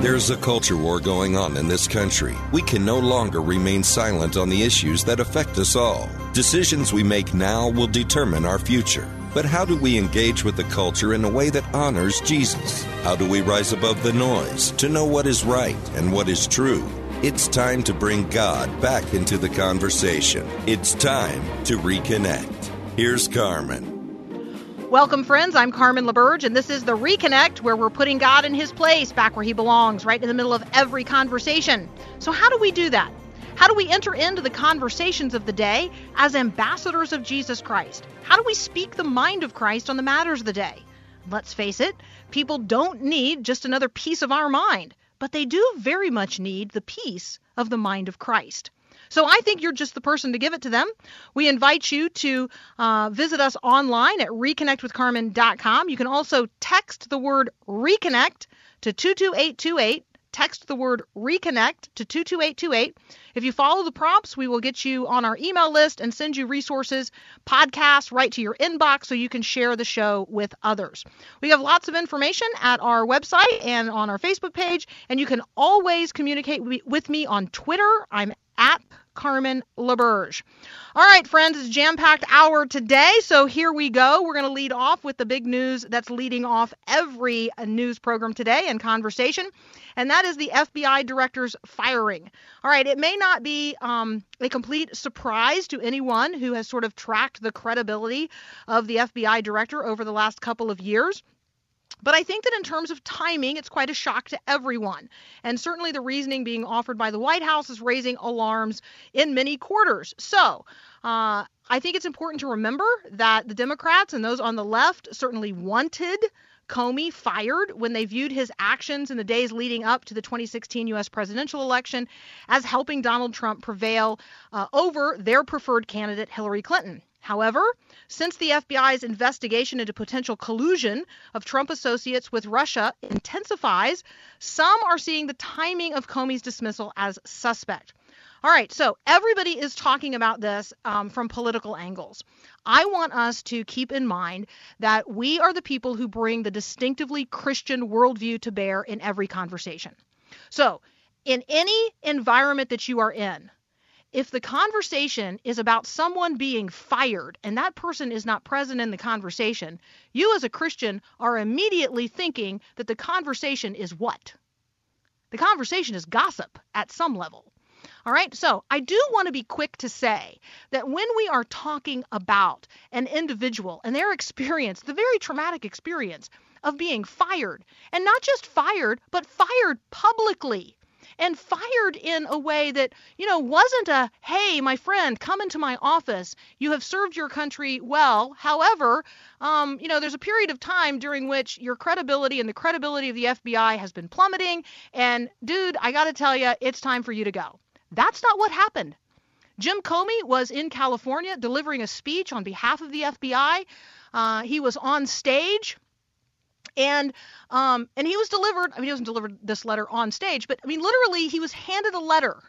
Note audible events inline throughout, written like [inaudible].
There's a culture war going on in this country. We can no longer remain silent on the issues that affect us all. Decisions we make now will determine our future. But how do we engage with the culture in a way that honors Jesus? How do we rise above the noise to know what is right and what is true? It's time to bring God back into the conversation. It's time to reconnect. Here's Carmen. Welcome, friends. I'm Carmen LaBerge, and this is the Reconnect, where we're putting God in his place, back where he belongs, right in the middle of every conversation. So, how do we do that? How do we enter into the conversations of the day as ambassadors of Jesus Christ? How do we speak the mind of Christ on the matters of the day? Let's face it, people don't need just another piece of our mind, but they do very much need the peace of the mind of Christ. So I think you're just the person to give it to them. We invite you to uh, visit us online at reconnectwithcarmen.com. You can also text the word reconnect to 22828. Text the word reconnect to 22828. If you follow the prompts, we will get you on our email list and send you resources, podcasts right to your inbox so you can share the show with others. We have lots of information at our website and on our Facebook page, and you can always communicate with me on Twitter. I'm at Carmen LaBerge. All right, friends, it's jam packed hour today. So here we go. We're going to lead off with the big news that's leading off every news program today and conversation, and that is the FBI director's firing. All right, it may not be um, a complete surprise to anyone who has sort of tracked the credibility of the FBI director over the last couple of years. But I think that in terms of timing, it's quite a shock to everyone. And certainly the reasoning being offered by the White House is raising alarms in many quarters. So, uh, I think it's important to remember that the Democrats and those on the left certainly wanted Comey fired when they viewed his actions in the days leading up to the 2016 U.S. presidential election as helping Donald Trump prevail uh, over their preferred candidate, Hillary Clinton. However, since the FBI's investigation into potential collusion of Trump associates with Russia intensifies, some are seeing the timing of Comey's dismissal as suspect. All right, so everybody is talking about this um, from political angles. I want us to keep in mind that we are the people who bring the distinctively Christian worldview to bear in every conversation. So, in any environment that you are in, if the conversation is about someone being fired and that person is not present in the conversation, you as a Christian are immediately thinking that the conversation is what? The conversation is gossip at some level. All right, so I do want to be quick to say that when we are talking about an individual and their experience, the very traumatic experience of being fired, and not just fired, but fired publicly and fired in a way that, you know, wasn't a, hey, my friend, come into my office. You have served your country well. However, um, you know, there's a period of time during which your credibility and the credibility of the FBI has been plummeting. And, dude, I got to tell you, it's time for you to go. That's not what happened. Jim Comey was in California delivering a speech on behalf of the FBI. Uh, he was on stage and um, and he was delivered. I mean, he wasn't delivered this letter on stage, but I mean, literally, he was handed a letter.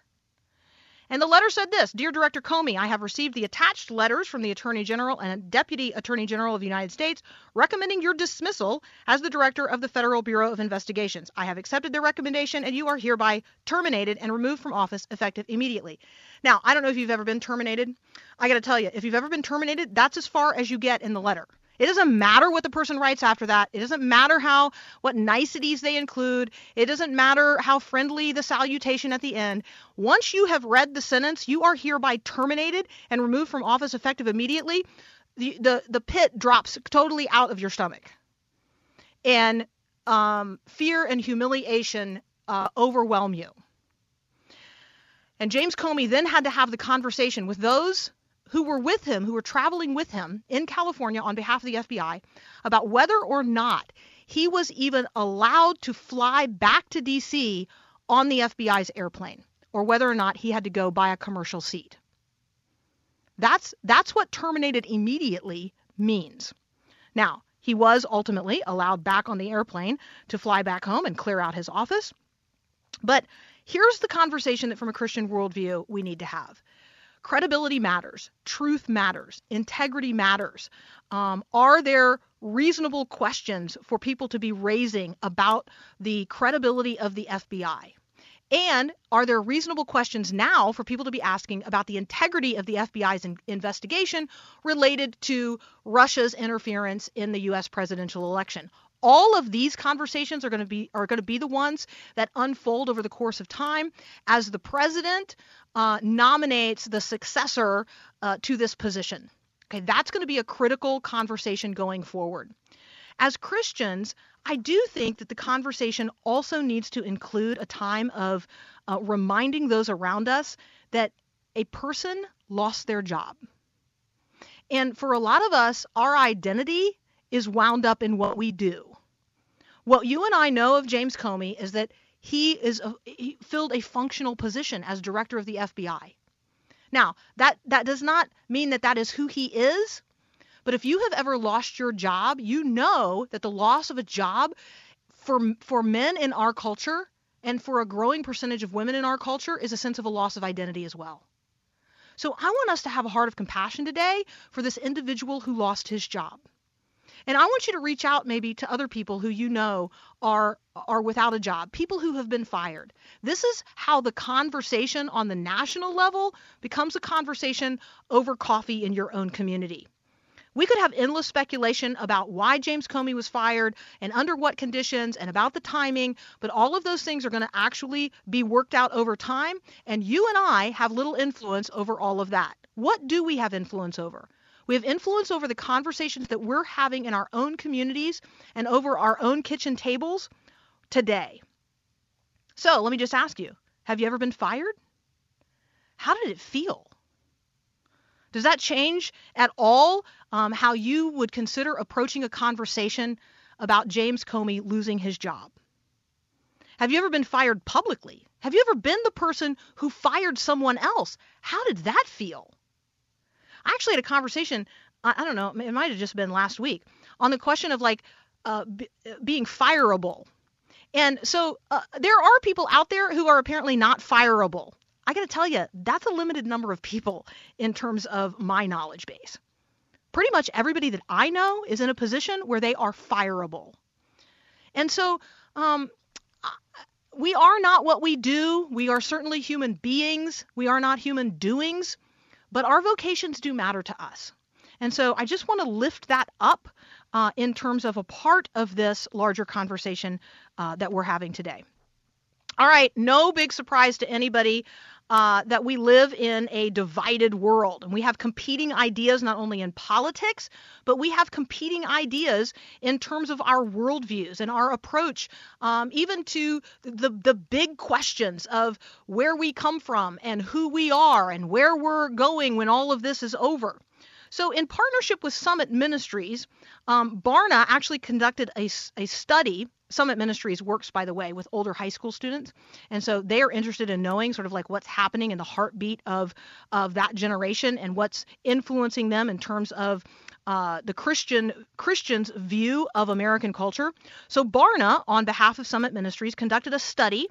And the letter said this Dear Director Comey, I have received the attached letters from the Attorney General and Deputy Attorney General of the United States recommending your dismissal as the Director of the Federal Bureau of Investigations. I have accepted their recommendation and you are hereby terminated and removed from office effective immediately. Now, I don't know if you've ever been terminated. I got to tell you, if you've ever been terminated, that's as far as you get in the letter. It doesn't matter what the person writes after that. It doesn't matter how what niceties they include. It doesn't matter how friendly the salutation at the end. Once you have read the sentence, you are hereby terminated and removed from office effective immediately. The the, the pit drops totally out of your stomach. And um, fear and humiliation uh, overwhelm you. And James Comey then had to have the conversation with those who were with him, who were traveling with him in California on behalf of the FBI, about whether or not he was even allowed to fly back to D.C. on the FBI's airplane, or whether or not he had to go buy a commercial seat. That's that's what terminated immediately means. Now, he was ultimately allowed back on the airplane to fly back home and clear out his office. But here's the conversation that, from a Christian worldview, we need to have. Credibility matters, truth matters, integrity matters. Um, are there reasonable questions for people to be raising about the credibility of the FBI? And are there reasonable questions now for people to be asking about the integrity of the FBI's in- investigation related to Russia's interference in the US presidential election? All of these conversations are going to be are going to be the ones that unfold over the course of time as the president uh, nominates the successor uh, to this position. Okay, that's going to be a critical conversation going forward. As Christians, I do think that the conversation also needs to include a time of uh, reminding those around us that a person lost their job. And for a lot of us, our identity is wound up in what we do. What you and I know of James Comey is that he is a, he filled a functional position as director of the FBI. Now, that that does not mean that that is who he is, but if you have ever lost your job, you know that the loss of a job for for men in our culture and for a growing percentage of women in our culture is a sense of a loss of identity as well. So I want us to have a heart of compassion today for this individual who lost his job. And I want you to reach out maybe to other people who you know are are without a job, people who have been fired. This is how the conversation on the national level becomes a conversation over coffee in your own community. We could have endless speculation about why James Comey was fired and under what conditions and about the timing, but all of those things are going to actually be worked out over time, and you and I have little influence over all of that. What do we have influence over? We have influence over the conversations that we're having in our own communities and over our own kitchen tables today. So let me just ask you have you ever been fired? How did it feel? Does that change at all um, how you would consider approaching a conversation about James Comey losing his job? Have you ever been fired publicly? Have you ever been the person who fired someone else? How did that feel? I actually had a conversation, I, I don't know, it might have just been last week, on the question of like uh, b- being fireable. And so uh, there are people out there who are apparently not fireable. I got to tell you, that's a limited number of people in terms of my knowledge base. Pretty much everybody that I know is in a position where they are fireable. And so um, we are not what we do. We are certainly human beings. We are not human doings, but our vocations do matter to us. And so I just want to lift that up uh, in terms of a part of this larger conversation uh, that we're having today. All right, no big surprise to anybody uh, that we live in a divided world and we have competing ideas not only in politics, but we have competing ideas in terms of our worldviews and our approach, um, even to the, the big questions of where we come from and who we are and where we're going when all of this is over. So, in partnership with Summit Ministries, um, Barna actually conducted a, a study Summit Ministries works, by the way, with older high school students, and so they are interested in knowing sort of like what's happening in the heartbeat of of that generation and what's influencing them in terms of uh, the Christian Christians' view of American culture. So Barna, on behalf of Summit Ministries, conducted a study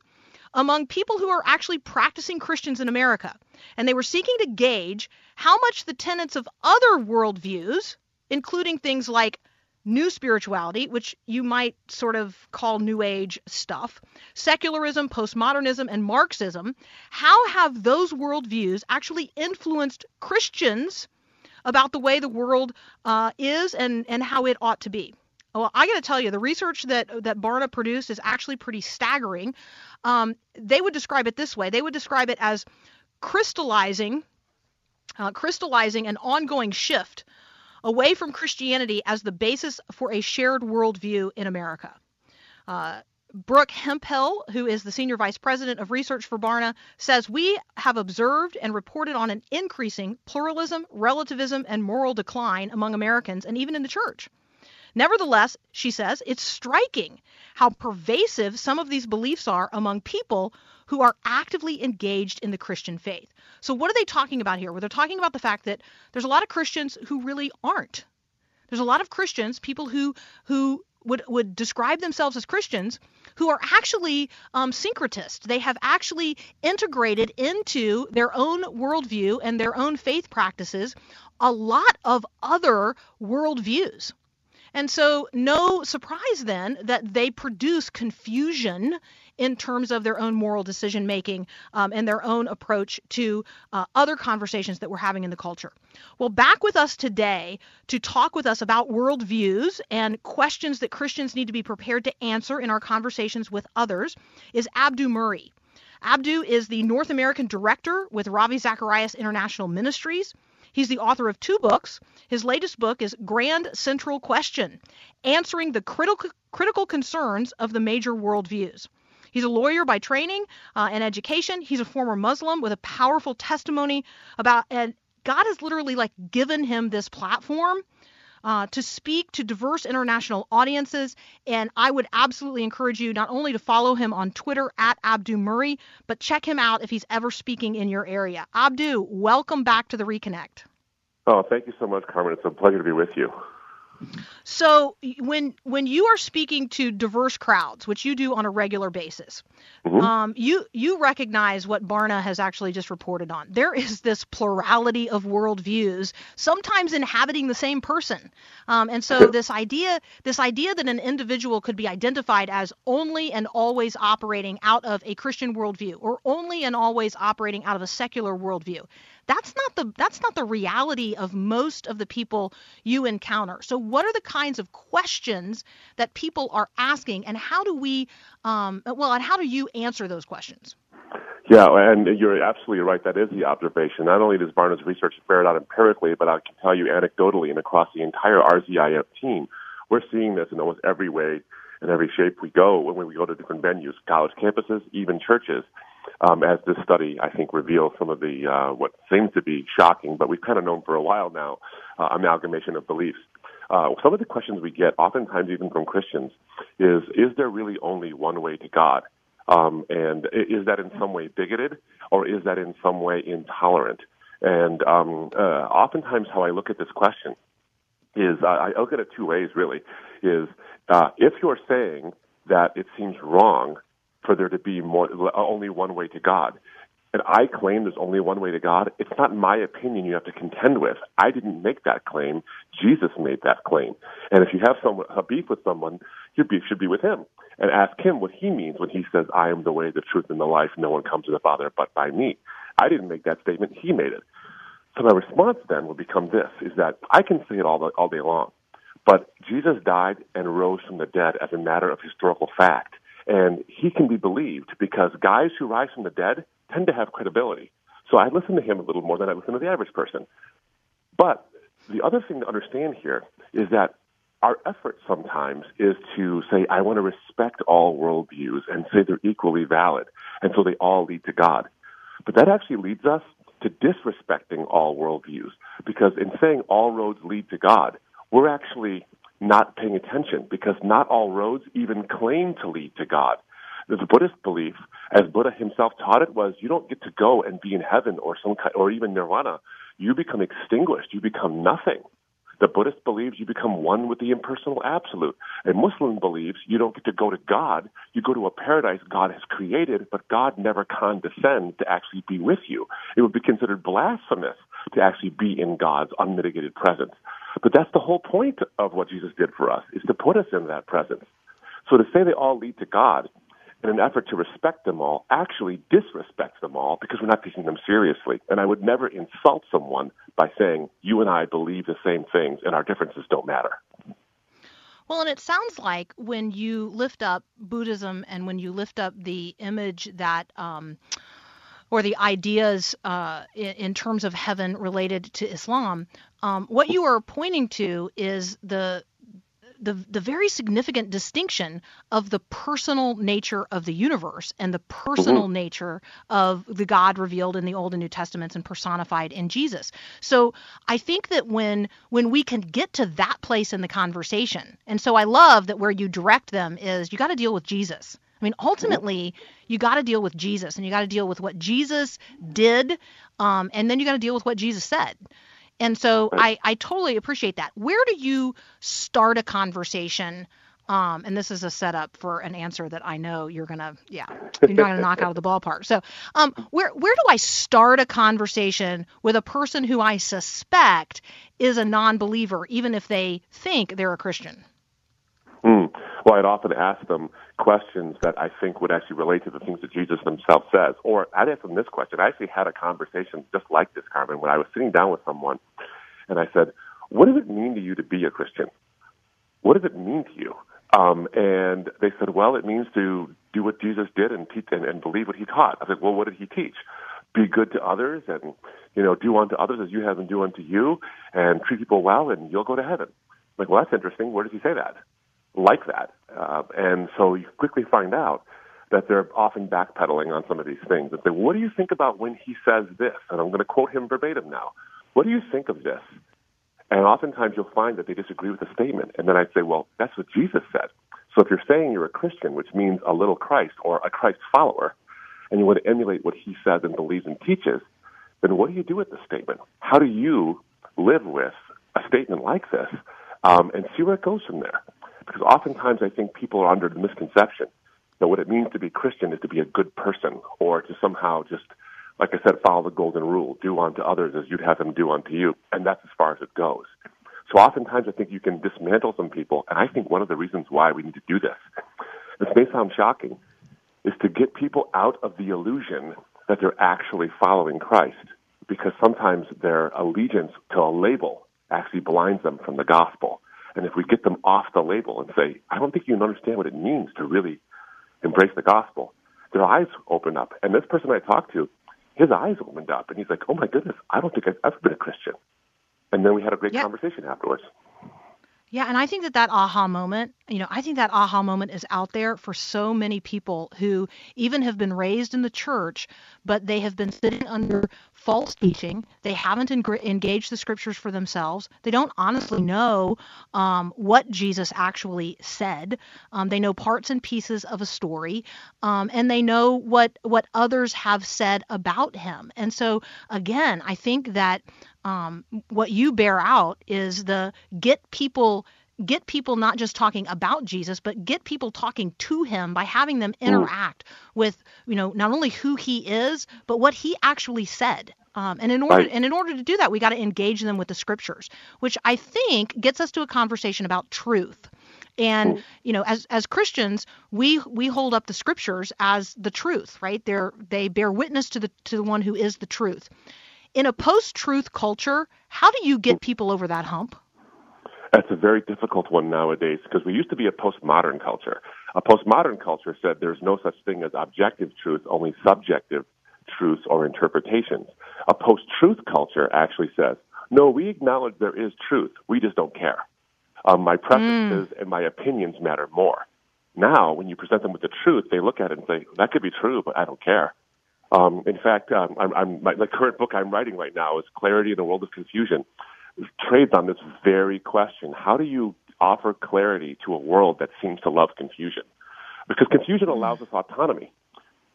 among people who are actually practicing Christians in America, and they were seeking to gauge how much the tenets of other worldviews, including things like new spirituality, which you might sort of call New Age stuff, secularism, postmodernism, and Marxism, how have those worldviews actually influenced Christians about the way the world uh, is and, and how it ought to be? Well, I got to tell you, the research that that Barna produced is actually pretty staggering. Um, they would describe it this way: they would describe it as crystallizing, uh, crystallizing an ongoing shift away from Christianity as the basis for a shared worldview in America. Uh, Brooke Hempell, who is the Senior Vice President of Research for Barna, says we have observed and reported on an increasing pluralism, relativism, and moral decline among Americans and even in the church. Nevertheless, she says, it's striking how pervasive some of these beliefs are among people who are actively engaged in the Christian faith. So, what are they talking about here? Well, they're talking about the fact that there's a lot of Christians who really aren't. There's a lot of Christians, people who who would would describe themselves as Christians, who are actually um, syncretists. They have actually integrated into their own worldview and their own faith practices a lot of other worldviews. And so, no surprise then that they produce confusion in terms of their own moral decision making um, and their own approach to uh, other conversations that we're having in the culture. Well, back with us today to talk with us about worldviews and questions that Christians need to be prepared to answer in our conversations with others is Abdu Murray. Abdu is the North American director with Ravi Zacharias International Ministries. He's the author of two books. His latest book is Grand Central Question Answering the Critical, critical Concerns of the Major Worldviews. He's a lawyer by training uh, and education. He's a former Muslim with a powerful testimony about, and God has literally like given him this platform uh, to speak to diverse international audiences. And I would absolutely encourage you not only to follow him on Twitter at Abdu Murray, but check him out if he's ever speaking in your area. Abdu, welcome back to the Reconnect. Oh, thank you so much, Carmen. It's a pleasure to be with you. So when when you are speaking to diverse crowds, which you do on a regular basis, mm-hmm. um, you you recognize what Barna has actually just reported on. There is this plurality of worldviews, sometimes inhabiting the same person, um, and so this idea this idea that an individual could be identified as only and always operating out of a Christian worldview, or only and always operating out of a secular worldview, that's not the that's not the reality of most of the people you encounter. So what are the kinds of questions that people are asking, and how do we um, well, and how do you answer those questions? Yeah, and you're absolutely right. That is the observation. Not only does Barna's research bear it out empirically, but I can tell you anecdotally and across the entire RZIM team, we're seeing this in almost every way in every shape we go when we go to different venues, college campuses, even churches um, as this study, I think, reveals some of the uh, what seems to be shocking, but we've kind of known for a while now, uh, amalgamation of beliefs. Uh, some of the questions we get, oftentimes even from Christians, is: Is there really only one way to God? Um, and is that in some way bigoted, or is that in some way intolerant? And um, uh, oftentimes, how I look at this question is I look at it two ways. Really, is uh, if you're saying that it seems wrong for there to be more only one way to God. And I claim there's only one way to God. It's not my opinion you have to contend with. I didn't make that claim. Jesus made that claim. And if you have some a beef with someone, your beef should be with him. And ask him what he means when he says, I am the way, the truth, and the life. No one comes to the Father but by me. I didn't make that statement. He made it. So my response then would become this, is that I can say it all, all day long. But Jesus died and rose from the dead as a matter of historical fact. And he can be believed because guys who rise from the dead tend to have credibility. So I listen to him a little more than I listen to the average person. But the other thing to understand here is that our effort sometimes is to say, I want to respect all worldviews and say they're equally valid, and so they all lead to God. But that actually leads us to disrespecting all worldviews, because in saying all roads lead to God, we're actually not paying attention because not all roads even claim to lead to God. The Buddhist belief, as Buddha himself taught it, was you don't get to go and be in heaven or some kind, or even nirvana. You become extinguished. You become nothing. The Buddhist believes you become one with the impersonal absolute. A Muslim believes you don't get to go to God. You go to a paradise God has created, but God never condescends to actually be with you. It would be considered blasphemous to actually be in God's unmitigated presence. But that's the whole point of what Jesus did for us, is to put us in that presence. So to say they all lead to God in an effort to respect them all actually disrespects them all because we're not taking them seriously. And I would never insult someone by saying, you and I believe the same things and our differences don't matter. Well, and it sounds like when you lift up Buddhism and when you lift up the image that um, or the ideas uh, in, in, terms of heaven related to Islam, um, what you are pointing to is the the the very significant distinction of the personal nature of the universe and the personal mm-hmm. nature of the God revealed in the Old and New Testaments and personified in Jesus. So I think that when when we can get to that place in the conversation, and so I love that where you direct them is you got to deal with Jesus. I mean, ultimately, you got to deal with Jesus, and you got to deal with what Jesus did, um, and then you got to deal with what Jesus said. And so I, I totally appreciate that. Where do you start a conversation? Um, and this is a setup for an answer that I know you're gonna, yeah, you're not gonna knock out of the ballpark. So, um, where where do I start a conversation with a person who I suspect is a non-believer, even if they think they're a Christian? Mm. Well, I'd often ask them questions that I think would actually relate to the things that Jesus himself says. Or I'd ask them this question. I actually had a conversation just like this, Carmen, when I was sitting down with someone, and I said, "What does it mean to you to be a Christian? What does it mean to you?" Um, and they said, "Well, it means to do what Jesus did and teach and, and believe what he taught." I said, "Well, what did he teach?" Be good to others and you know do unto others as you have them do unto you, and treat people well, and you'll go to heaven. I'm like, well, that's interesting. Where does he say that? Like that. Uh, and so you quickly find out that they're often backpedaling on some of these things and say, what do you think about when he says this? And I'm going to quote him verbatim now. What do you think of this? And oftentimes you'll find that they disagree with the statement. And then I'd say, well, that's what Jesus said. So if you're saying you're a Christian, which means a little Christ or a Christ follower, and you want to emulate what he says and believes and teaches, then what do you do with the statement? How do you live with a statement like this um, and see where it goes from there? Because oftentimes I think people are under the misconception that what it means to be Christian is to be a good person or to somehow just, like I said, follow the golden rule, do unto others as you'd have them do unto you. And that's as far as it goes. So oftentimes I think you can dismantle some people. And I think one of the reasons why we need to do this, this may sound shocking, is to get people out of the illusion that they're actually following Christ. Because sometimes their allegiance to a label actually blinds them from the gospel. And if we get them off the label and say, I don't think you understand what it means to really embrace the gospel, their eyes open up. And this person I talked to, his eyes opened up and he's like, oh my goodness, I don't think I've ever been a Christian. And then we had a great yeah. conversation afterwards. Yeah, and I think that that aha moment, you know, I think that aha moment is out there for so many people who even have been raised in the church, but they have been sitting under false teaching. They haven't engaged the scriptures for themselves. They don't honestly know um, what Jesus actually said. Um, they know parts and pieces of a story, um, and they know what what others have said about him. And so, again, I think that um, what you bear out is the get people get people not just talking about Jesus, but get people talking to him by having them interact mm. with, you know, not only who he is, but what he actually said. Um, and in order right. and in order to do that, we got to engage them with the scriptures, which I think gets us to a conversation about truth. And mm. you know, as as Christians, we we hold up the scriptures as the truth, right? They're they bear witness to the to the one who is the truth in a post-truth culture, how do you get people over that hump? That's a very difficult one nowadays because we used to be a postmodern culture. A postmodern culture said there's no such thing as objective truth, only subjective truths or interpretations. A post-truth culture actually says, no, we acknowledge there is truth. We just don't care. Um, my preferences mm. and my opinions matter more. Now, when you present them with the truth, they look at it and say, that could be true, but I don't care. Um, in fact, um, I'm, I'm, my, the current book I'm writing right now is Clarity in a World of Confusion. Trades on this very question. How do you offer clarity to a world that seems to love confusion? Because confusion hmm. allows us autonomy,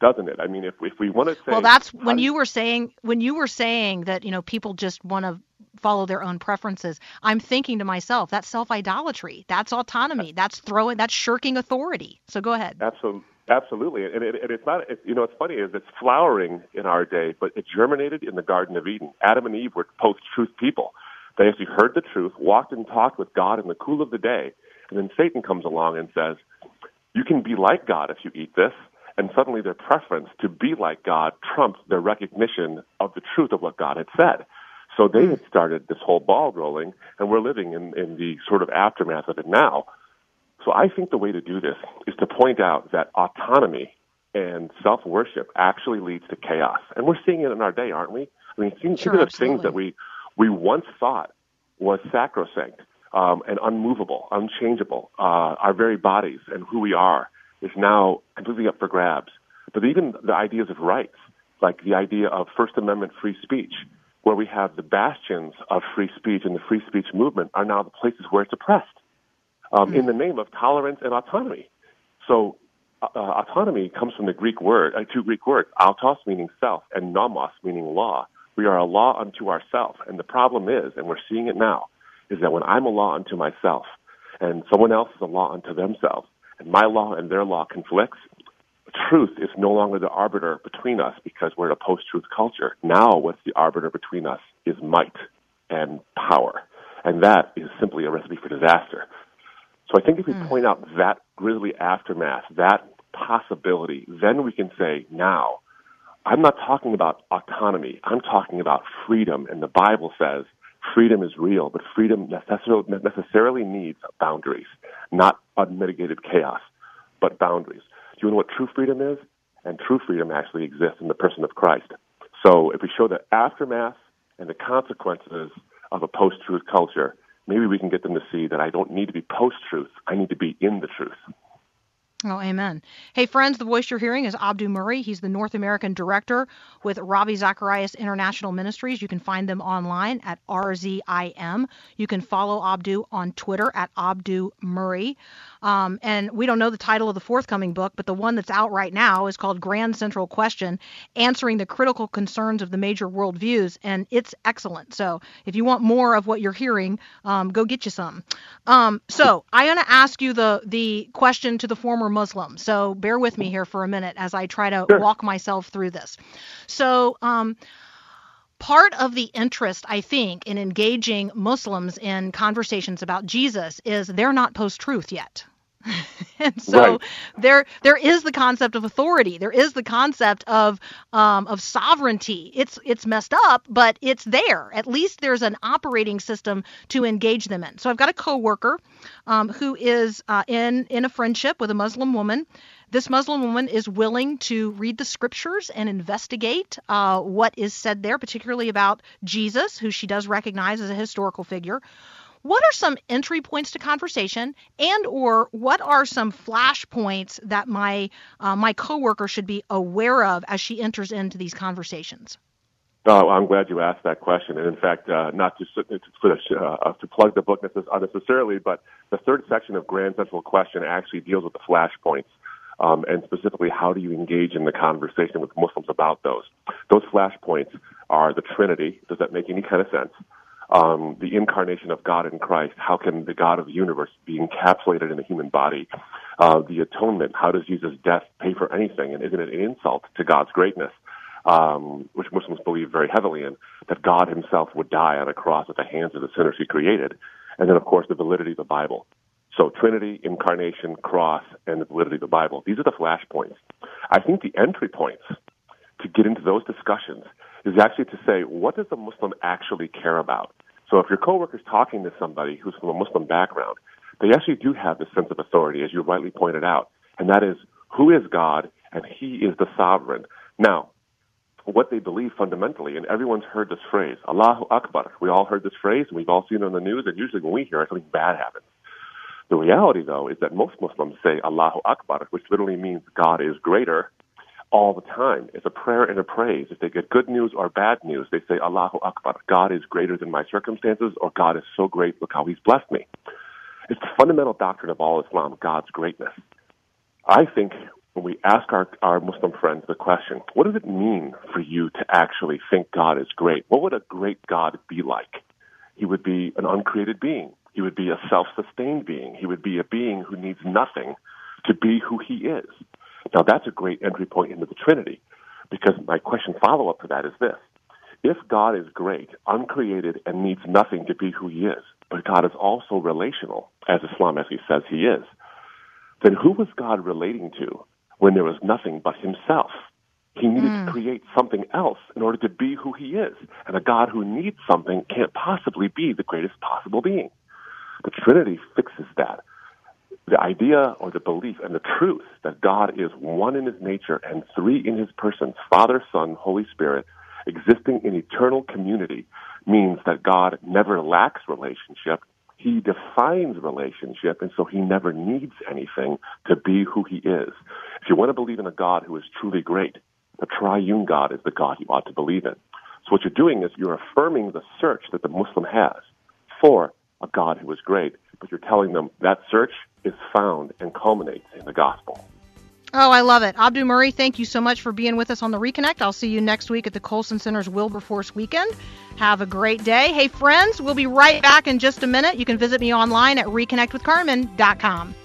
doesn't it? I mean, if, if we want to say. Well, that's when you were saying, when you were saying that, you know, people just want to follow their own preferences. I'm thinking to myself, that's self idolatry. That's autonomy. That's throwing, that's shirking authority. So go ahead. Absolutely. Absolutely, and, it, and it's not. It, you know, it's funny is it's flowering in our day, but it germinated in the Garden of Eden. Adam and Eve were post-truth people. They actually heard the truth, walked and talked with God in the cool of the day, and then Satan comes along and says, "You can be like God if you eat this." And suddenly, their preference to be like God trumps their recognition of the truth of what God had said. So they had started this whole ball rolling, and we're living in, in the sort of aftermath of it now. So I think the way to do this is to point out that autonomy and self worship actually leads to chaos. And we're seeing it in our day, aren't we? I mean, think, sure, think of the things that we, we once thought was sacrosanct. um, and unmovable, unchangeable. Uh, our very bodies and who we are is now completely up for grabs. But even the ideas of rights, like the idea of First Amendment free speech, where we have the bastions of free speech and the free speech movement are now the places where it's oppressed um, mm. in the name of tolerance and autonomy. So uh, uh, autonomy comes from the Greek word, uh, two Greek words, autos meaning self and nomos meaning law. We are a law unto ourselves. And the problem is, and we're seeing it now, is that when I'm a law unto myself and someone else is a law unto themselves, and my law and their law conflicts, truth is no longer the arbiter between us because we're in a post-truth culture. Now what's the arbiter between us is might and power. And that is simply a recipe for disaster. So I think if we mm. point out that grisly aftermath, that possibility, then we can say, now, I'm not talking about autonomy. I'm talking about freedom. And the Bible says freedom is real, but freedom necessarily needs boundaries, not unmitigated chaos, but boundaries. Do you know what true freedom is? And true freedom actually exists in the person of Christ. So if we show the aftermath and the consequences of a post-truth culture, maybe we can get them to see that I don't need to be post-truth. I need to be in the truth. Oh, amen. Hey, friends, the voice you're hearing is Abdu Murray. He's the North American director with Ravi Zacharias International Ministries. You can find them online at RZIM. You can follow Abdu on Twitter at Abdu Murray. Um, and we don't know the title of the forthcoming book, but the one that's out right now is called Grand Central Question Answering the Critical Concerns of the Major Worldviews. And it's excellent. So if you want more of what you're hearing, um, go get you some. Um, so I'm going to ask you the, the question to the former Muslim. So bear with me here for a minute as I try to sure. walk myself through this. So, um, part of the interest, I think, in engaging Muslims in conversations about Jesus is they're not post truth yet. [laughs] and so right. there there is the concept of authority. There is the concept of um, of sovereignty. It's it's messed up, but it's there. At least there's an operating system to engage them in. So I've got a coworker um, who is uh, in in a friendship with a Muslim woman. This Muslim woman is willing to read the scriptures and investigate uh, what is said there, particularly about Jesus, who she does recognize as a historical figure what are some entry points to conversation and or what are some flashpoints that my uh, my coworker should be aware of as she enters into these conversations Oh, I'm glad you asked that question. And in fact, uh, not to, to, uh, to plug the book unnecessarily, but the third section of Grand Central Question actually deals with the flashpoints. Um, and specifically, how do you engage in the conversation with Muslims about those? Those flashpoints are the Trinity. Does that make any kind of sense? Um, the incarnation of God in Christ. How can the God of the universe be encapsulated in a human body? Uh, the atonement. How does Jesus' death pay for anything? And isn't it an insult to God's greatness? Um, which Muslims believe very heavily in, that God himself would die on a cross at the hands of the sinners he created. And then, of course, the validity of the Bible. So Trinity, incarnation, cross, and the validity of the Bible. These are the flashpoints. I think the entry points to get into those discussions is actually to say, what does a Muslim actually care about? So if your coworker is talking to somebody who's from a Muslim background, they actually do have this sense of authority, as you rightly pointed out, and that is who is God and He is the sovereign. Now, what they believe fundamentally, and everyone's heard this phrase, Allahu Akbar. We all heard this phrase, and we've all seen it on the news, and usually when we hear it, something bad happens. The reality, though, is that most Muslims say Allahu Akbar, which literally means God is greater, all the time. It's a prayer and a praise. If they get good news or bad news, they say, Allahu Akbar. God is greater than my circumstances, or God is so great, look how he's blessed me. It's the fundamental doctrine of all Islam, God's greatness. I think when we ask our, our Muslim friends the question, what does it mean for you to actually think God is great? What would a great God be like? He would be an uncreated being. He would be a self-sustained being. He would be a being who needs nothing to be who he is. Now that's a great entry point into the Trinity because my question follow up to that is this. If God is great, uncreated, and needs nothing to be who he is, but God is also relational, as Islam actually says he is, then who was God relating to when there was nothing but himself? He needed mm. to create something else in order to be who he is. And a God who needs something can't possibly be the greatest possible being. The Trinity fixes that the idea or the belief and the truth that God is one in his nature and three in his persons, Father, Son, Holy Spirit, existing in eternal community, means that God never lacks relationship. He defines relationship, and so he never needs anything to be who he is. If you want to believe in a God who is truly great, the triune God is the God you ought to believe in. So what you're doing is you're affirming the search that the Muslim has for a God who is great, but you're telling them that search is found and culminates in the gospel. Oh, I love it. Abdu Murray, thank you so much for being with us on the Reconnect. I'll see you next week at the Colson Center's Wilberforce Weekend. Have a great day. Hey, friends, we'll be right back in just a minute. You can visit me online at reconnectwithcarmen.com.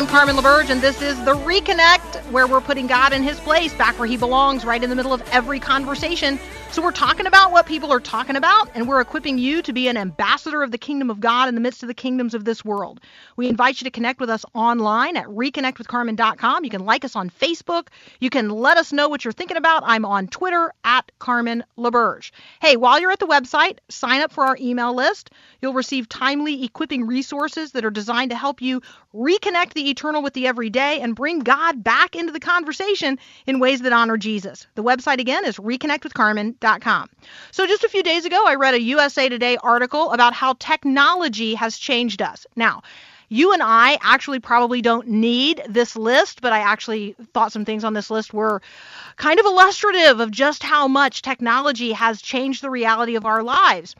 I'm Carmen LaBerge, and this is The Reconnect, where we're putting God in his place, back where he belongs, right in the middle of every conversation. So, we're talking about what people are talking about, and we're equipping you to be an ambassador of the kingdom of God in the midst of the kingdoms of this world. We invite you to connect with us online at reconnectwithcarmen.com. You can like us on Facebook. You can let us know what you're thinking about. I'm on Twitter at Carmen LaBerge. Hey, while you're at the website, sign up for our email list. You'll receive timely equipping resources that are designed to help you reconnect the eternal with the everyday and bring God back into the conversation in ways that honor Jesus. The website again is reconnectwithcarmen.com. So just a few days ago, I read a USA Today article about how technology has changed us. Now, You and I actually probably don't need this list, but I actually thought some things on this list were kind of illustrative of just how much technology has changed the reality of our lives.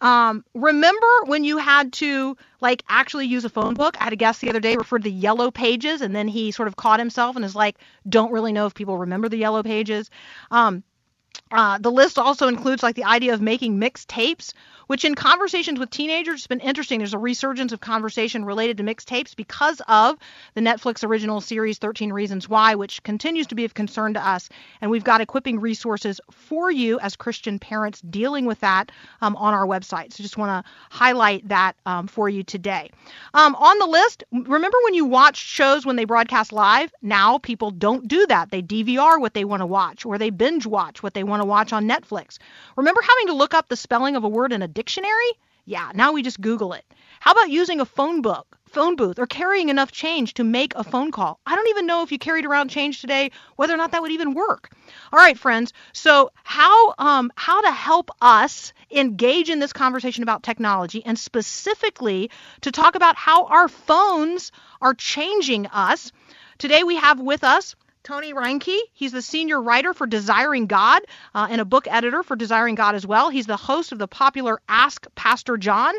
Um, remember when you had to like actually use a phone book? I had a guest the other day referred to the yellow pages, and then he sort of caught himself and is like, "Don't really know if people remember the yellow pages." Um, uh, the list also includes like the idea of making mixed tapes, which in conversations with teenagers has been interesting. There's a resurgence of conversation related to mixed tapes because of the Netflix original series 13 Reasons Why, which continues to be of concern to us. And we've got equipping resources for you as Christian parents dealing with that um, on our website. So just want to highlight that um, for you today. Um, on the list, remember when you watched shows when they broadcast live? Now people don't do that. They DVR what they want to watch or they binge watch what they want to watch on Netflix. Remember having to look up the spelling of a word in a dictionary? Yeah, now we just Google it. How about using a phone book, phone booth, or carrying enough change to make a phone call? I don't even know if you carried around change today, whether or not that would even work. All right, friends. So how um, how to help us engage in this conversation about technology, and specifically to talk about how our phones are changing us. Today we have with us Tony Reinke. He's the senior writer for Desiring God uh, and a book editor for Desiring God as well. He's the host of the popular Ask Pastor John.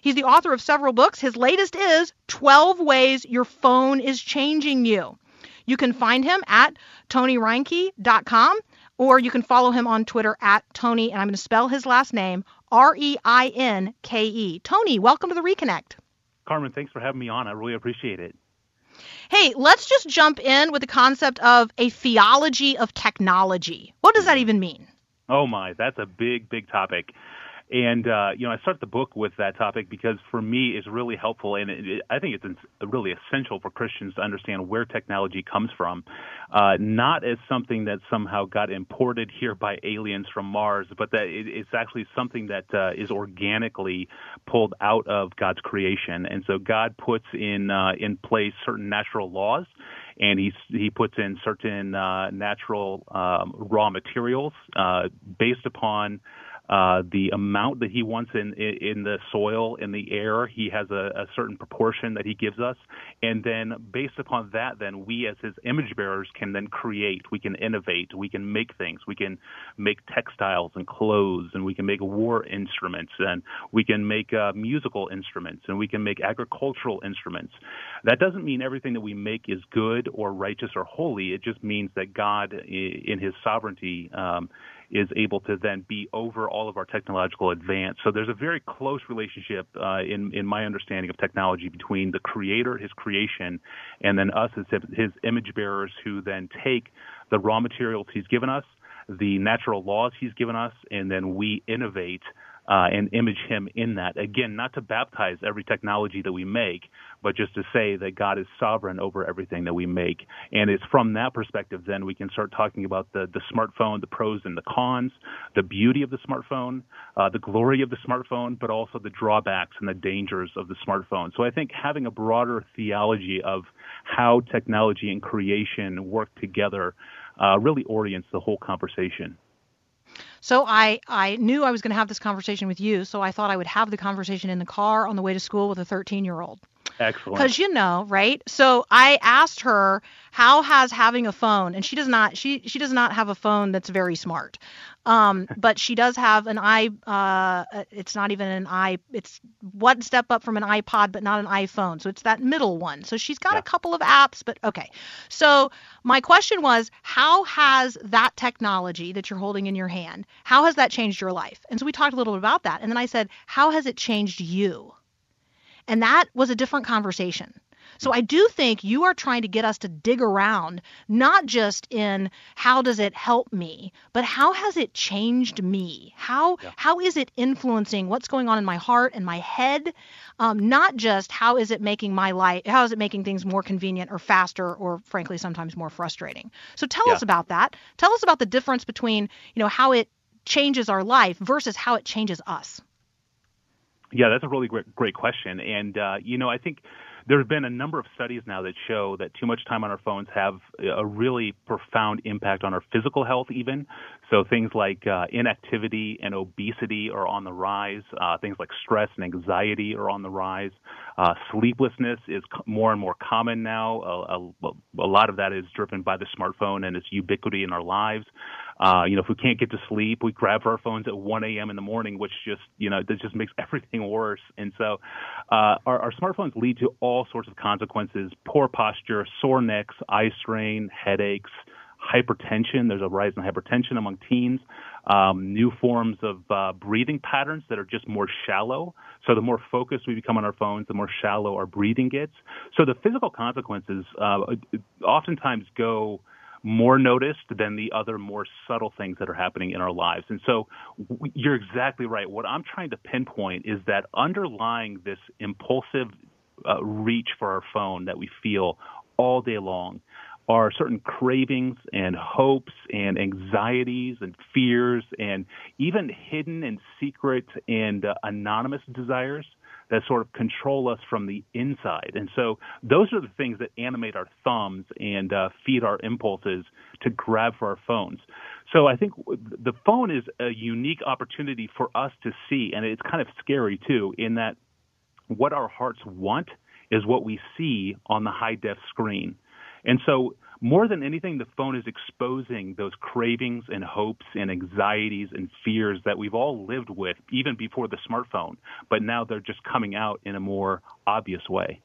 He's the author of several books. His latest is 12 Ways Your Phone is Changing You. You can find him at tonyreinke.com or you can follow him on Twitter at Tony, and I'm going to spell his last name R E I N K E. Tony, welcome to the Reconnect. Carmen, thanks for having me on. I really appreciate it. Hey, let's just jump in with the concept of a theology of technology. What does that hmm. even mean? Oh my, that's a big, big topic. And uh, you know, I start the book with that topic because for me, it's really helpful, and it, it, I think it's really essential for Christians to understand where technology comes from, uh, not as something that somehow got imported here by aliens from Mars, but that it, it's actually something that uh, is organically pulled out of God's creation. And so God puts in uh, in place certain natural laws and he he puts in certain uh, natural um, raw materials uh, based upon uh, the amount that he wants in, in the soil, in the air, he has a, a certain proportion that he gives us, and then based upon that, then we as his image bearers can then create, we can innovate, we can make things, we can make textiles and clothes, and we can make war instruments, and we can make uh, musical instruments, and we can make agricultural instruments. That doesn't mean everything that we make is good or righteous or holy. It just means that God, in His sovereignty. Um, is able to then be over all of our technological advance. So there's a very close relationship uh, in in my understanding of technology between the creator, his creation, and then us as his image bearers who then take the raw materials he's given us, the natural laws he's given us, and then we innovate uh, and image him in that. Again, not to baptize every technology that we make, but just to say that God is sovereign over everything that we make. And it's from that perspective then we can start talking about the, the smartphone, the pros and the cons, the beauty of the smartphone, uh, the glory of the smartphone, but also the drawbacks and the dangers of the smartphone. So I think having a broader theology of how technology and creation work together uh, really orients the whole conversation. So I, I knew I was going to have this conversation with you, so I thought I would have the conversation in the car on the way to school with a 13 year old. Excellent. Because you know, right? So I asked her, "How has having a phone?" And she does not. She she does not have a phone that's very smart. Um, [laughs] but she does have an i. Uh, it's not even an i. It's one step up from an iPod, but not an iPhone. So it's that middle one. So she's got yeah. a couple of apps, but okay. So my question was, how has that technology that you're holding in your hand, how has that changed your life? And so we talked a little bit about that. And then I said, how has it changed you? And that was a different conversation. So I do think you are trying to get us to dig around, not just in how does it help me, but how has it changed me? How yeah. how is it influencing what's going on in my heart and my head? Um, not just how is it making my life, how is it making things more convenient or faster, or frankly sometimes more frustrating. So tell yeah. us about that. Tell us about the difference between you know how it changes our life versus how it changes us. Yeah, that's a really great, great question. And, uh, you know, I think there have been a number of studies now that show that too much time on our phones have a really profound impact on our physical health even So things like uh, inactivity and obesity are on the rise. Uh, things like stress and anxiety are on the rise. Uh, sleeplessness is more and more common now. A, a, a, lot of that is driven by the smartphone and its ubiquity in our lives. Uh, you know, if we can't get to sleep, we grab our phones at 1 a.m. in the morning, which just, you know, that just makes [laughs] everything worse. And so, uh, our, our smartphones lead to all sorts of consequences: poor posture, sore necks, eye strain, headaches, hypertension. There's a rise in hypertension among teens. Um, new forms of uh, breathing patterns that are just more shallow. So the more focused we become on our phones, the more shallow our breathing gets. So the physical consequences uh, oftentimes go more noticed than the other more subtle things that are happening in our lives. And so you're exactly right. What I'm trying to pinpoint is that underlying this impulsive uh, reach for our phone that we feel all day long are certain cravings and hopes and anxieties and fears and even hidden and secret and uh, anonymous desires that sort of control us from the inside. And so those are the things that animate our thumbs and uh, feed our impulses to grab for our phones. So I think the phone is a unique opportunity for us to see, and it's kind of scary too, in that what our hearts want is what we see on the high def screen. And so, more than anything, the phone is exposing those cravings and hopes and anxieties and fears that we've all lived with even before the smartphone, but now they're just coming out in a more obvious way.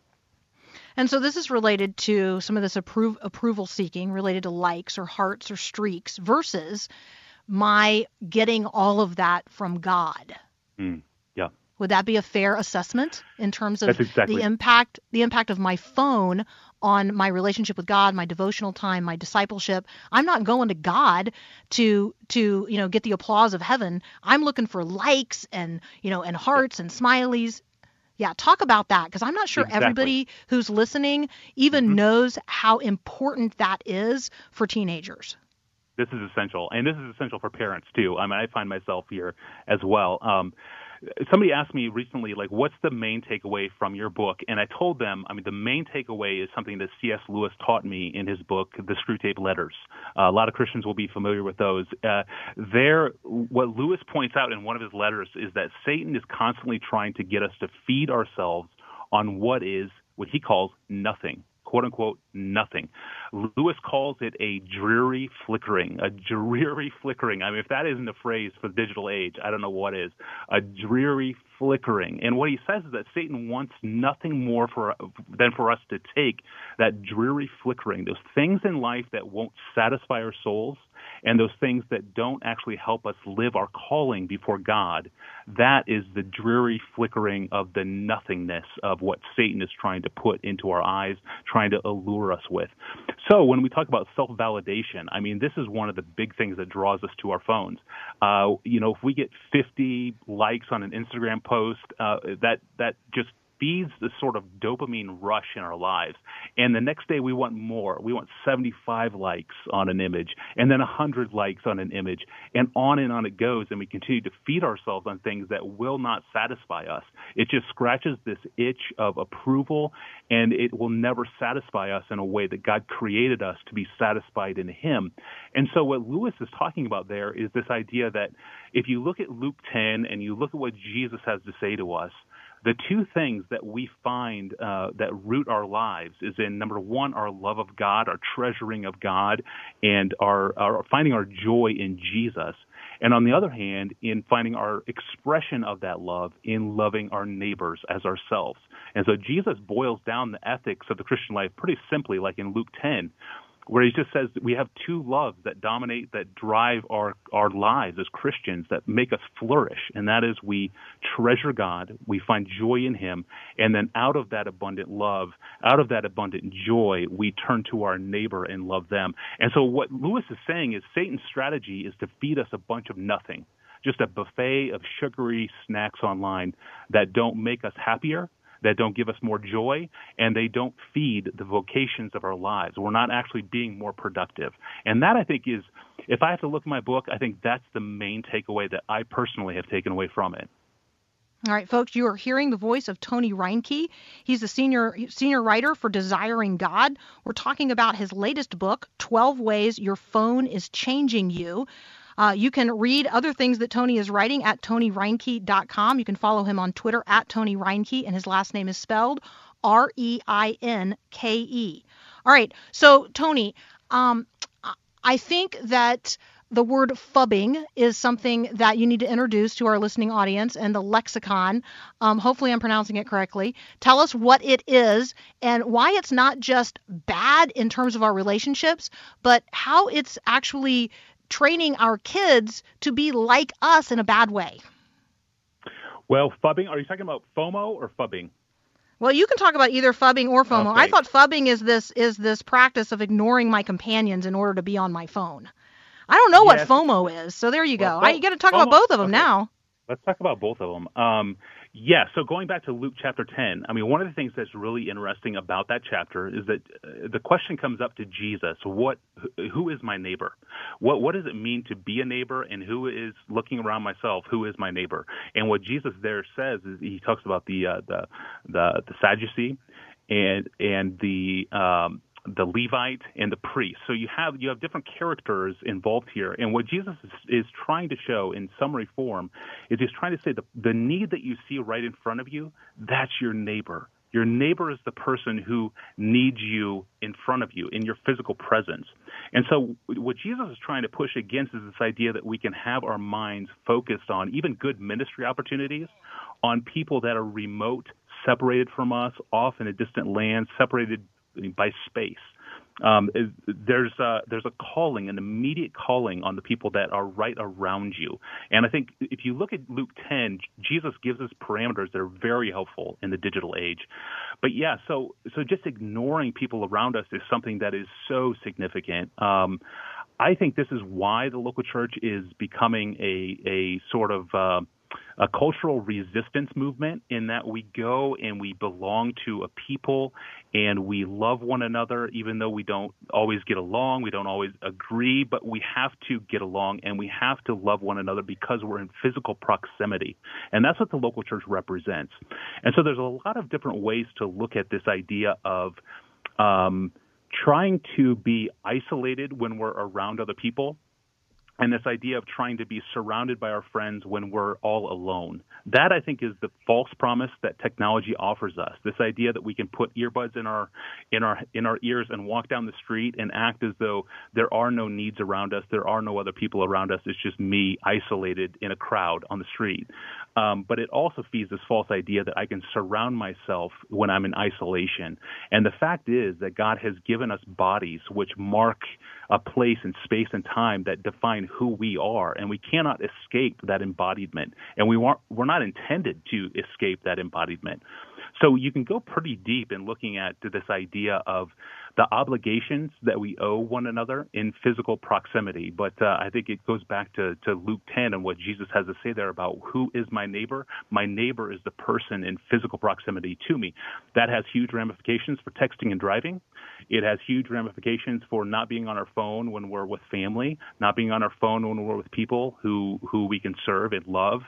And so this is related to some of this approve, approval seeking related to likes or hearts or streaks versus my getting all of that from God. Mm. Would that be a fair assessment in terms of exactly. the impact the impact of my phone on my relationship with God, my devotional time, my discipleship. I'm not going to God to to, you know, get the applause of heaven. I'm looking for likes and, you know, and hearts and smileys. Yeah, talk about that because I'm not sure exactly. everybody who's listening even mm-hmm. knows how important that is for teenagers this is essential, and this is essential for parents too. I mean, I find myself here as well. Um, somebody asked me recently, like, what's the main takeaway from your book? And I told them, I mean, the main takeaway is something that C.S. Lewis taught me in his book, The Screwtape Letters. Uh, a lot of Christians will be familiar with those. Uh, there, what Lewis points out in one of his letters is that Satan is constantly trying to get us to feed ourselves on what is what he calls nothing quote unquote nothing. Lewis calls it a dreary flickering, a dreary flickering. I mean, if that isn't a phrase for the digital age, I don't know what is. A dreary flickering. And what he says is that Satan wants nothing more for than for us to take that dreary flickering, those things in life that won't satisfy our souls, and those things that don't actually help us live our calling before God, that is the dreary flickering of the nothingness of what Satan is trying to put into our eyes, trying to allure us with. So when we talk about self validation, I mean, this is one of the big things that draws us to our phones. Uh, you know, if we get 50 likes on an Instagram post, uh, that that just feeds the sort of dopamine rush in our lives. And the next day we want more. We want 75 likes on an image and then 100 likes on an image and on and on it goes. And we continue to feed ourselves on things that will not satisfy us. It just scratches this itch of approval and it will never satisfy us in a way that God created us to be satisfied in Him. And so what Lewis is talking about there is this idea that if you look at Luke 10 and you look at what Jesus has to say to us, the two things that we find uh, that root our lives is in number one, our love of God, our treasuring of God, and our, our finding our joy in Jesus. And on the other hand, in finding our expression of that love in loving our neighbors as ourselves. And so Jesus boils down the ethics of the Christian life pretty simply, like in Luke 10, where he just says we have two loves that dominate, that drive our, our lives as Christians, that make us flourish. And that is we treasure God, we find joy in Him, and then out of that abundant love, out of that abundant joy, we turn to our neighbor and love them. And so what Lewis is saying is Satan's strategy is to feed us a bunch of nothing. Just a buffet of sugary snacks online that don't make us happier, that don't give us more joy and they don't feed the vocations of our lives. We're not actually being more productive. And that I think is, if I have to look at my book, I think that's the main takeaway that I personally have taken away from it. All right, folks, you are hearing the voice of Tony Reinke. He's the senior senior writer for Desiring God. We're talking about his latest book, 12 Ways Your Phone is Changing You. Uh, you can read other things that Tony is writing at tonyreinke.com. You can follow him on Twitter at Tony Reinke, and his last name is spelled R E I N K E. All right, so Tony, um, I think that the word phubbing is something that you need to introduce to our listening audience and the lexicon. Um, hopefully, I'm pronouncing it correctly. Tell us what it is and why it's not just bad in terms of our relationships, but how it's actually training our kids to be like us in a bad way. Well, phubbing, are you talking about FOMO or phubbing? Well, you can talk about either phubbing or FOMO. Okay. I thought phubbing is this is this practice of ignoring my companions in order to be on my phone. I don't know yes. what FOMO is, so there you well, go. I, you got to talk FOMO, about both of them okay. now. Let's talk about both of them. Um, yeah, so going back to Luke chapter 10, I mean, one of the things that's really interesting about that chapter is that uh, the question comes up to Jesus, what who is my neighbor? What what does it mean to be a neighbor and who is looking around myself, who is my neighbor? And what Jesus there says is he talks about the uh, the the the Sadducee and and the um the Levite and the priest. So you have you have different characters involved here, and what Jesus is, is trying to show in summary form is he's trying to say the the need that you see right in front of you, that's your neighbor. Your neighbor is the person who needs you in front of you in your physical presence. And so, what Jesus is trying to push against is this idea that we can have our minds focused on even good ministry opportunities, on people that are remote, separated from us, off in a distant land, separated by space. Um, there's a, there's a calling, an immediate calling on the people that are right around you. And I think if you look at Luke 10, Jesus gives us parameters that are very helpful in the digital age. But yeah, so so just ignoring people around us is something that is so significant. Um, I think this is why the local church is becoming a a sort of uh, a cultural resistance movement in that we go and we belong to a people and we love one another even though we don't always get along, we don't always agree, but we have to get along and we have to love one another because we're in physical proximity. And that's what the local church represents. And so there's a lot of different ways to look at this idea of um, trying to be isolated when we're around other people and this idea of trying to be surrounded by our friends when we're all alone. That I think is the false promise that technology offers us. This idea that we can put earbuds in our in our in our ears and walk down the street and act as though there are no needs around us, there are no other people around us. It's just me isolated in a crowd on the street. Um, but it also feeds this false idea that I can surround myself when I'm in isolation. And the fact is that God has given us bodies which mark a place and space and time that define who we are, and we cannot escape that embodiment, and we weren't, we're not intended to escape that embodiment. So you can go pretty deep in looking at this idea of the obligations that we owe one another in physical proximity. But uh, I think it goes back to, to Luke 10 and what Jesus has to say there about who is my neighbor. My neighbor is the person in physical proximity to me. That has huge ramifications for texting and driving. It has huge ramifications for not being on our phone when we're with family, not being on our phone when we're with people who, who we can serve and love.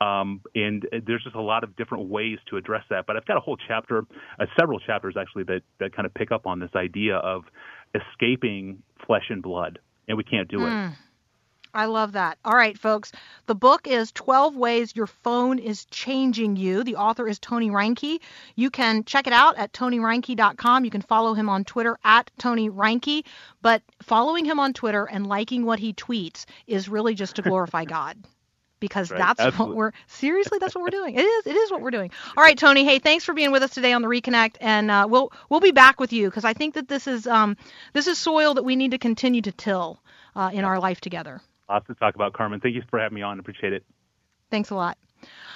Um, and there's just a lot of different ways to address that. But I've got a whole chapter, uh, several chapters actually, that, that kind of pick up on this idea of escaping flesh and blood, and we can't do mm. it. I love that. All right, folks. The book is 12 Ways Your Phone is Changing You. The author is Tony Reinke. You can check it out at tonyreinke.com. You can follow him on Twitter at Tony Reinke. But following him on Twitter and liking what he tweets is really just to glorify [laughs] God because right. that's Absolutely. what we're seriously that's what we're doing. It is it is what we're doing. All right, Tony. Hey, thanks for being with us today on the Reconnect, and uh, we'll we'll be back with you because I think that this is um, this is soil that we need to continue to till uh, in our life together. Lots to talk about, Carmen. Thank you for having me on. Appreciate it. Thanks a lot.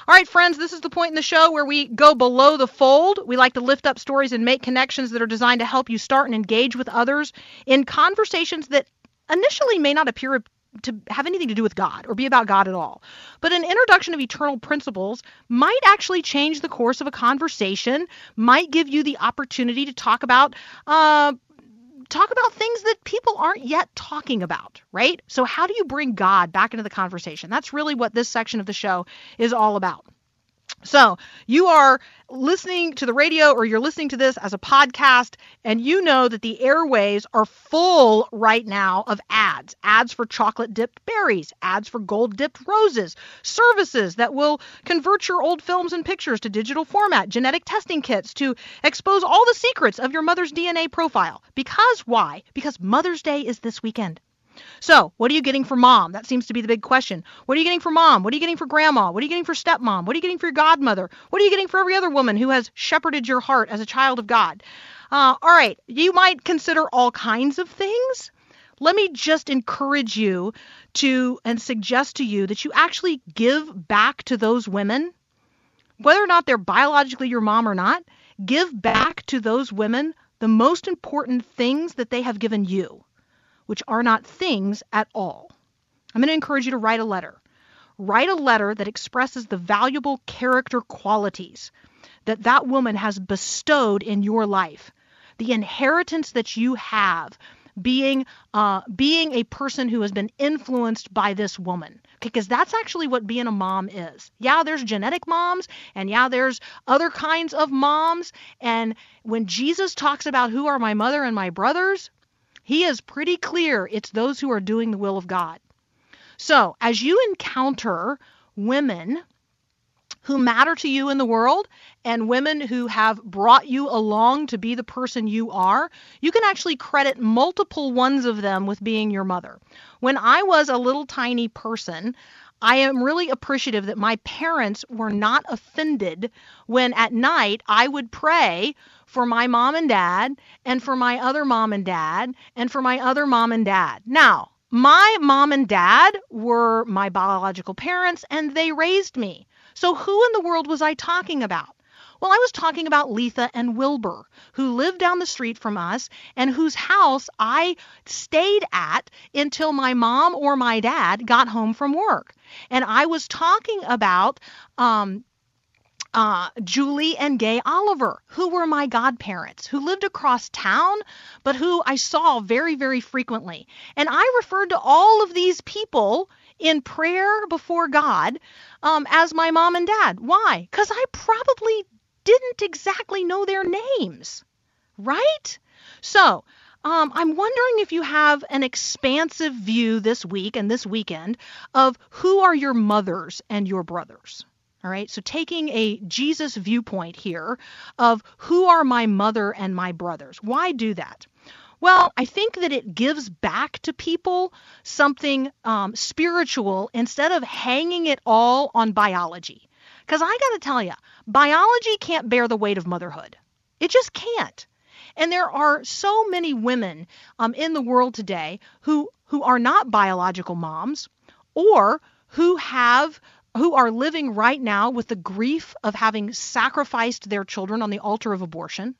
All right, friends, this is the point in the show where we go below the fold. We like to lift up stories and make connections that are designed to help you start and engage with others in conversations that initially may not appear to have anything to do with God or be about God at all. But an introduction of eternal principles might actually change the course of a conversation, might give you the opportunity to talk about uh, talk about things that people aren't yet talking about, right? So how do you bring God back into the conversation? That's really what this section of the show is all about. So you are listening to the radio or you're listening to this as a podcast, and you know that the airways are full right now of ads ads for chocolate dipped berries, ads for gold dipped roses, services that will convert your old films and pictures to digital format, genetic testing kits to expose all the secrets of your mother's DNA profile. Because why? Because Mother's Day is this weekend. So, what are you getting for mom? That seems to be the big question. What are you getting for mom? What are you getting for grandma? What are you getting for stepmom? What are you getting for your godmother? What are you getting for every other woman who has shepherded your heart as a child of God? Uh, all right, you might consider all kinds of things. Let me just encourage you to and suggest to you that you actually give back to those women, whether or not they're biologically your mom or not, give back to those women the most important things that they have given you which are not things at all. I'm going to encourage you to write a letter. Write a letter that expresses the valuable character qualities that that woman has bestowed in your life, the inheritance that you have being uh, being a person who has been influenced by this woman because that's actually what being a mom is. Yeah, there's genetic moms and yeah, there's other kinds of moms and when Jesus talks about who are my mother and my brothers, he is pretty clear it's those who are doing the will of God. So, as you encounter women who matter to you in the world and women who have brought you along to be the person you are, you can actually credit multiple ones of them with being your mother. When I was a little tiny person, I am really appreciative that my parents were not offended when at night I would pray for my mom and dad and for my other mom and dad and for my other mom and dad. Now, my mom and dad were my biological parents and they raised me. So who in the world was I talking about? Well, I was talking about Letha and Wilbur, who lived down the street from us and whose house I stayed at until my mom or my dad got home from work. And I was talking about um, uh, Julie and Gay Oliver, who were my godparents, who lived across town, but who I saw very, very frequently. And I referred to all of these people in prayer before God um, as my mom and dad. Why? Because I probably didn't exactly know their names, right? So, um, I'm wondering if you have an expansive view this week and this weekend of who are your mothers and your brothers. All right, so taking a Jesus viewpoint here of who are my mother and my brothers. Why do that? Well, I think that it gives back to people something um, spiritual instead of hanging it all on biology. Because I got to tell you, biology can't bear the weight of motherhood. It just can't. And there are so many women um, in the world today who who are not biological moms or who have who are living right now with the grief of having sacrificed their children on the altar of abortion,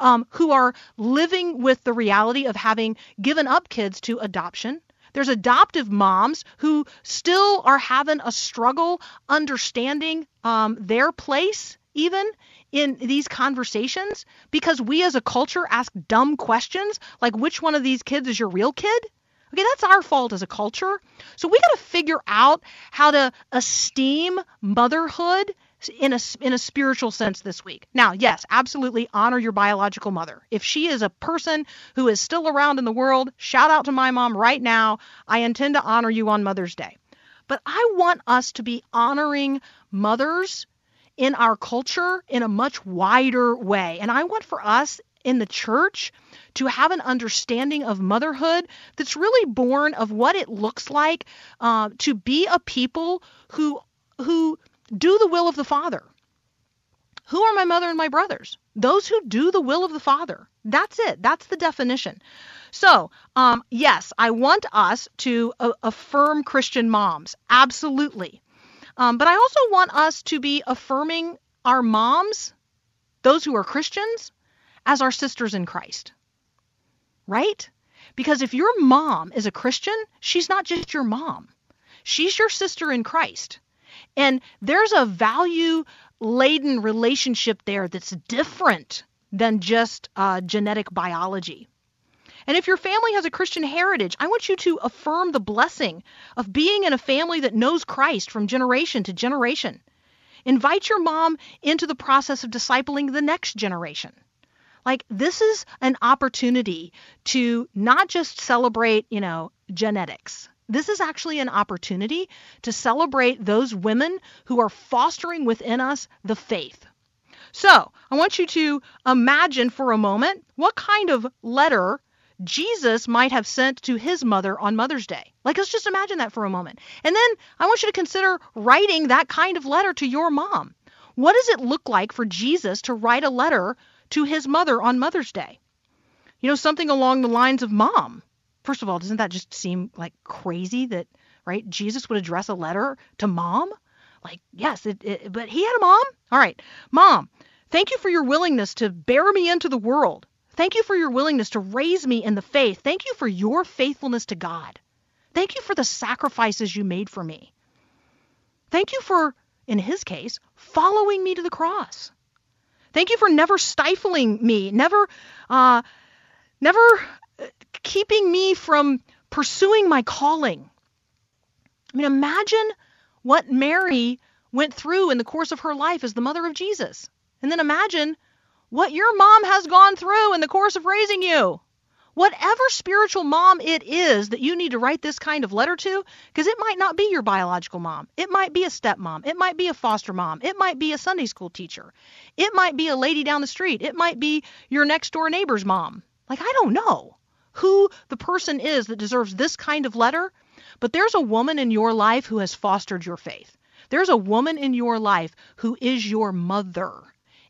um, who are living with the reality of having given up kids to adoption, there's adoptive moms who still are having a struggle understanding um, their place, even in these conversations, because we as a culture ask dumb questions like which one of these kids is your real kid? Okay, that's our fault as a culture. So we got to figure out how to esteem motherhood in a in a spiritual sense this week. Now, yes, absolutely honor your biological mother. If she is a person who is still around in the world, shout out to my mom right now. I intend to honor you on Mother's Day. But I want us to be honoring mothers in our culture in a much wider way. And I want for us in the church to have an understanding of motherhood that's really born of what it looks like uh, to be a people who who do the will of the Father. Who are my mother and my brothers? Those who do the will of the Father. That's it. That's the definition. So, um, yes, I want us to uh, affirm Christian moms. Absolutely. Um, but I also want us to be affirming our moms, those who are Christians, as our sisters in Christ. Right? Because if your mom is a Christian, she's not just your mom, she's your sister in Christ. And there's a value laden relationship there that's different than just uh, genetic biology. And if your family has a Christian heritage, I want you to affirm the blessing of being in a family that knows Christ from generation to generation. invite your mom into the process of discipling the next generation. Like this is an opportunity to not just celebrate, you know, genetics. This is actually an opportunity to celebrate those women who are fostering within us the faith. So, I want you to imagine for a moment what kind of letter Jesus might have sent to his mother on Mother's Day. Like, let's just imagine that for a moment. And then I want you to consider writing that kind of letter to your mom. What does it look like for Jesus to write a letter to his mother on Mother's Day? You know, something along the lines of Mom. First of all, doesn't that just seem like crazy that, right, Jesus would address a letter to mom? Like, yes, it, it, but he had a mom? All right, Mom, thank you for your willingness to bear me into the world. Thank you for your willingness to raise me in the faith. Thank you for your faithfulness to God. Thank you for the sacrifices you made for me. Thank you for, in his case, following me to the cross. Thank you for never stifling me, never, uh, never uh, keeping me from pursuing my calling. I mean, imagine what Mary went through in the course of her life as the mother of Jesus. And then imagine what your mom has gone through in the course of raising you. Whatever spiritual mom it is that you need to write this kind of letter to, because it might not be your biological mom. It might be a stepmom. It might be a foster mom. It might be a Sunday school teacher. It might be a lady down the street. It might be your next door neighbor's mom. Like, I don't know who the person is that deserves this kind of letter, but there's a woman in your life who has fostered your faith. There's a woman in your life who is your mother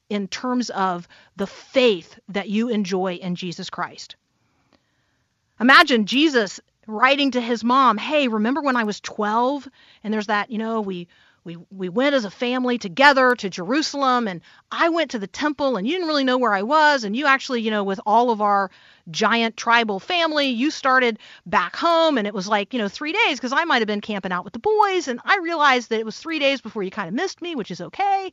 in terms of the faith that you enjoy in Jesus Christ. Imagine Jesus writing to his mom, "Hey, remember when I was 12 and there's that, you know, we we we went as a family together to Jerusalem and I went to the temple and you didn't really know where I was and you actually, you know, with all of our giant tribal family, you started back home and it was like, you know, 3 days because I might have been camping out with the boys and I realized that it was 3 days before you kind of missed me, which is okay.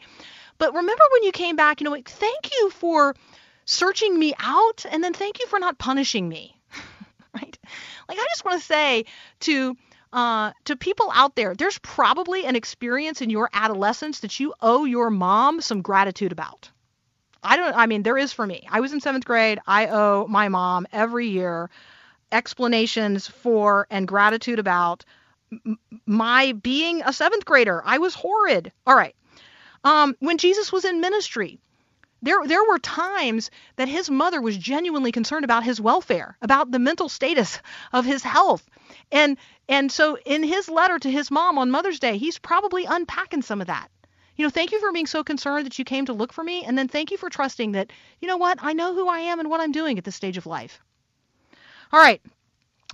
But remember when you came back, you know, thank you for searching me out and then thank you for not punishing me. [laughs] right? Like I just want to say to uh, to people out there, there's probably an experience in your adolescence that you owe your mom some gratitude about. I don't, I mean, there is for me. I was in seventh grade. I owe my mom every year explanations for and gratitude about my being a seventh grader. I was horrid. All right. Um, when Jesus was in ministry, there there were times that his mother was genuinely concerned about his welfare, about the mental status of his health. And and so in his letter to his mom on Mother's Day, he's probably unpacking some of that. You know, thank you for being so concerned that you came to look for me and then thank you for trusting that, you know what, I know who I am and what I'm doing at this stage of life. All right.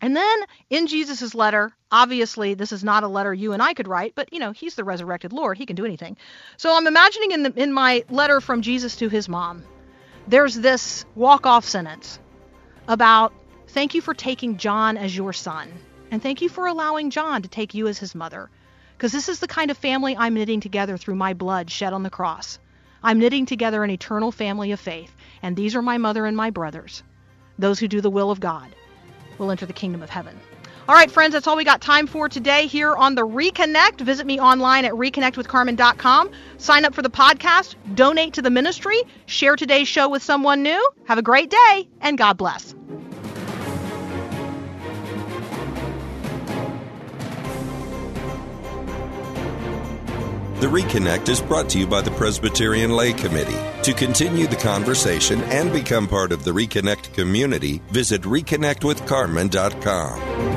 And then in Jesus' letter, obviously this is not a letter you and I could write, but you know, he's the resurrected Lord. He can do anything. So I'm imagining in the in my letter from Jesus to his mom, there's this walk-off sentence about thank you for taking John as your son, and thank you for allowing John to take you as his mother. Because this is the kind of family I'm knitting together through my blood shed on the cross. I'm knitting together an eternal family of faith, and these are my mother and my brothers, those who do the will of God will enter the kingdom of heaven. All right, friends, that's all we got time for today here on the Reconnect. Visit me online at reconnectwithcarmen.com. Sign up for the podcast, donate to the ministry, share today's show with someone new. Have a great day, and God bless. The Reconnect is brought to you by the Presbyterian Lay Committee. To continue the conversation and become part of the Reconnect community, visit reconnectwithcarmen.com.